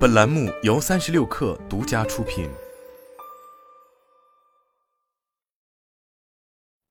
本栏目由三十六氪独家出品。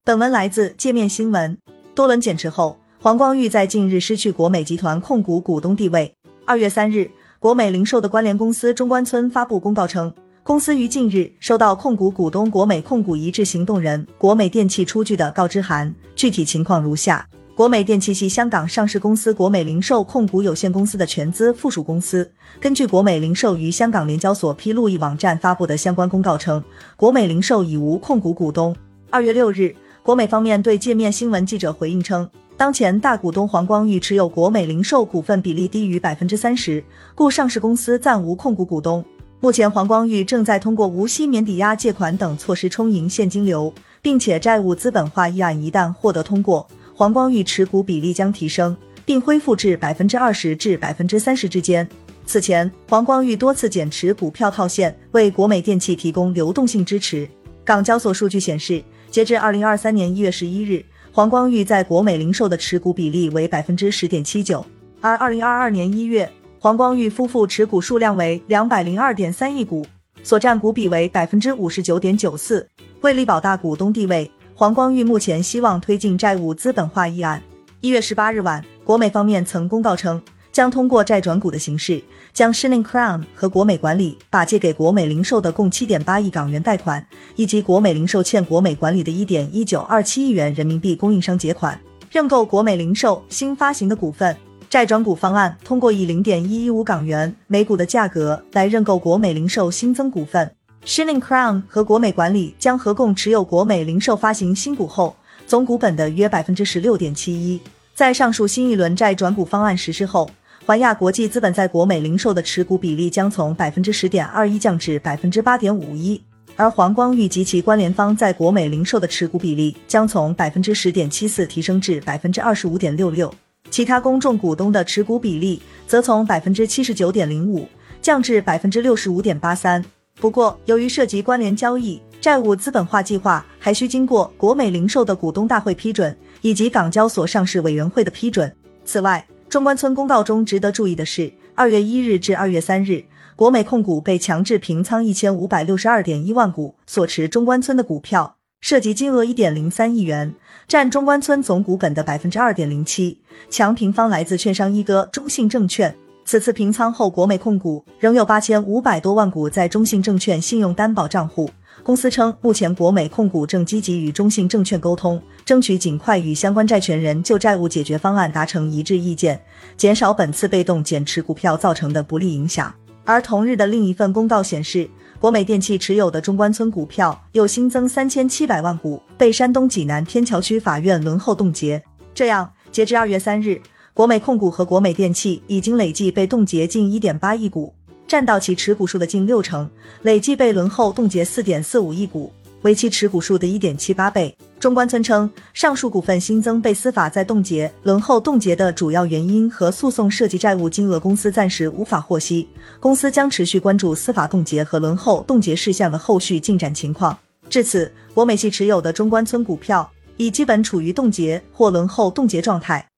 本文来自界面新闻。多轮减持后，黄光裕在近日失去国美集团控股股东地位。二月三日，国美零售的关联公司中关村发布公告称，公司于近日收到控股股东国美控股一致行动人国美电器出具的告知函，具体情况如下。国美电器系香港上市公司国美零售控股有限公司的全资附属公司。根据国美零售于香港联交所披露易网站发布的相关公告称，国美零售已无控股股东。二月六日，国美方面对界面新闻记者回应称，当前大股东黄光裕持有国美零售股份比例低于百分之三十，故上市公司暂无控股股东。目前，黄光裕正在通过无息免抵押借款等措施充盈现金流，并且债务资本化议案一旦获得通过。黄光裕持股比例将提升，并恢复至百分之二十至百分之三十之间。此前，黄光裕多次减持股票套现，为国美电器提供流动性支持。港交所数据显示，截至二零二三年一月十一日，黄光裕在国美零售的持股比例为百分之十点七九，而二零二二年一月，黄光裕夫妇持股数量为两百零二点三亿股，所占股比为百分之五十九点九四。为力保大股东地位。黄光裕目前希望推进债务资本化议案。一月十八日晚，国美方面曾公告称，将通过债转股的形式，将 Shining Crown 和国美管理把借给国美零售的共七点八亿港元贷款，以及国美零售欠国美管理的一点一九二七亿元人民币供应商结款，认购国美零售新发行的股份。债转股方案通过以零点一一五港元每股的价格来认购国美零售新增股份。Shining Crown 和国美管理将合共持有国美零售发行新股后总股本的约百分之十六点七一。在上述新一轮债转股方案实施后，环亚国际资本在国美零售的持股比例将从百分之十点二一降至百分之八点五一，而黄光裕及其关联方在国美零售的持股比例将从百分之十点七四提升至百分之二十五点六六，其他公众股东的持股比例则从百分之七十九点零五降至百分之六十五点八三。不过，由于涉及关联交易，债务资本化计划还需经过国美零售的股东大会批准，以及港交所上市委员会的批准。此外，中关村公告中值得注意的是，二月一日至二月三日，国美控股被强制平仓一千五百六十二点一万股所持中关村的股票，涉及金额一点零三亿元，占中关村总股本的百分之二点零七。强平方来自券商一哥中信证券。此次平仓后，国美控股仍有八千五百多万股在中信证券信用担保账户。公司称，目前国美控股正积极与中信证券沟通，争取尽快与相关债权人就债务解决方案达成一致意见，减少本次被动减持股票造成的不利影响。而同日的另一份公告显示，国美电器持有的中关村股票又新增三千七百万股被山东济南天桥区法院轮候冻结。这样，截至二月三日。国美控股和国美电器已经累计被冻结近一点八亿股，占到其持股数的近六成，累计被轮候冻结四点四五亿股，为其持股数的一点七八倍。中关村称，上述股份新增被司法再冻结、轮候冻结的主要原因和诉讼涉及债务金额，公司暂时无法获悉。公司将持续关注司法冻结和轮候冻结事项的后续进展情况。至此，国美系持有的中关村股票已基本处于冻结或轮候冻结状态。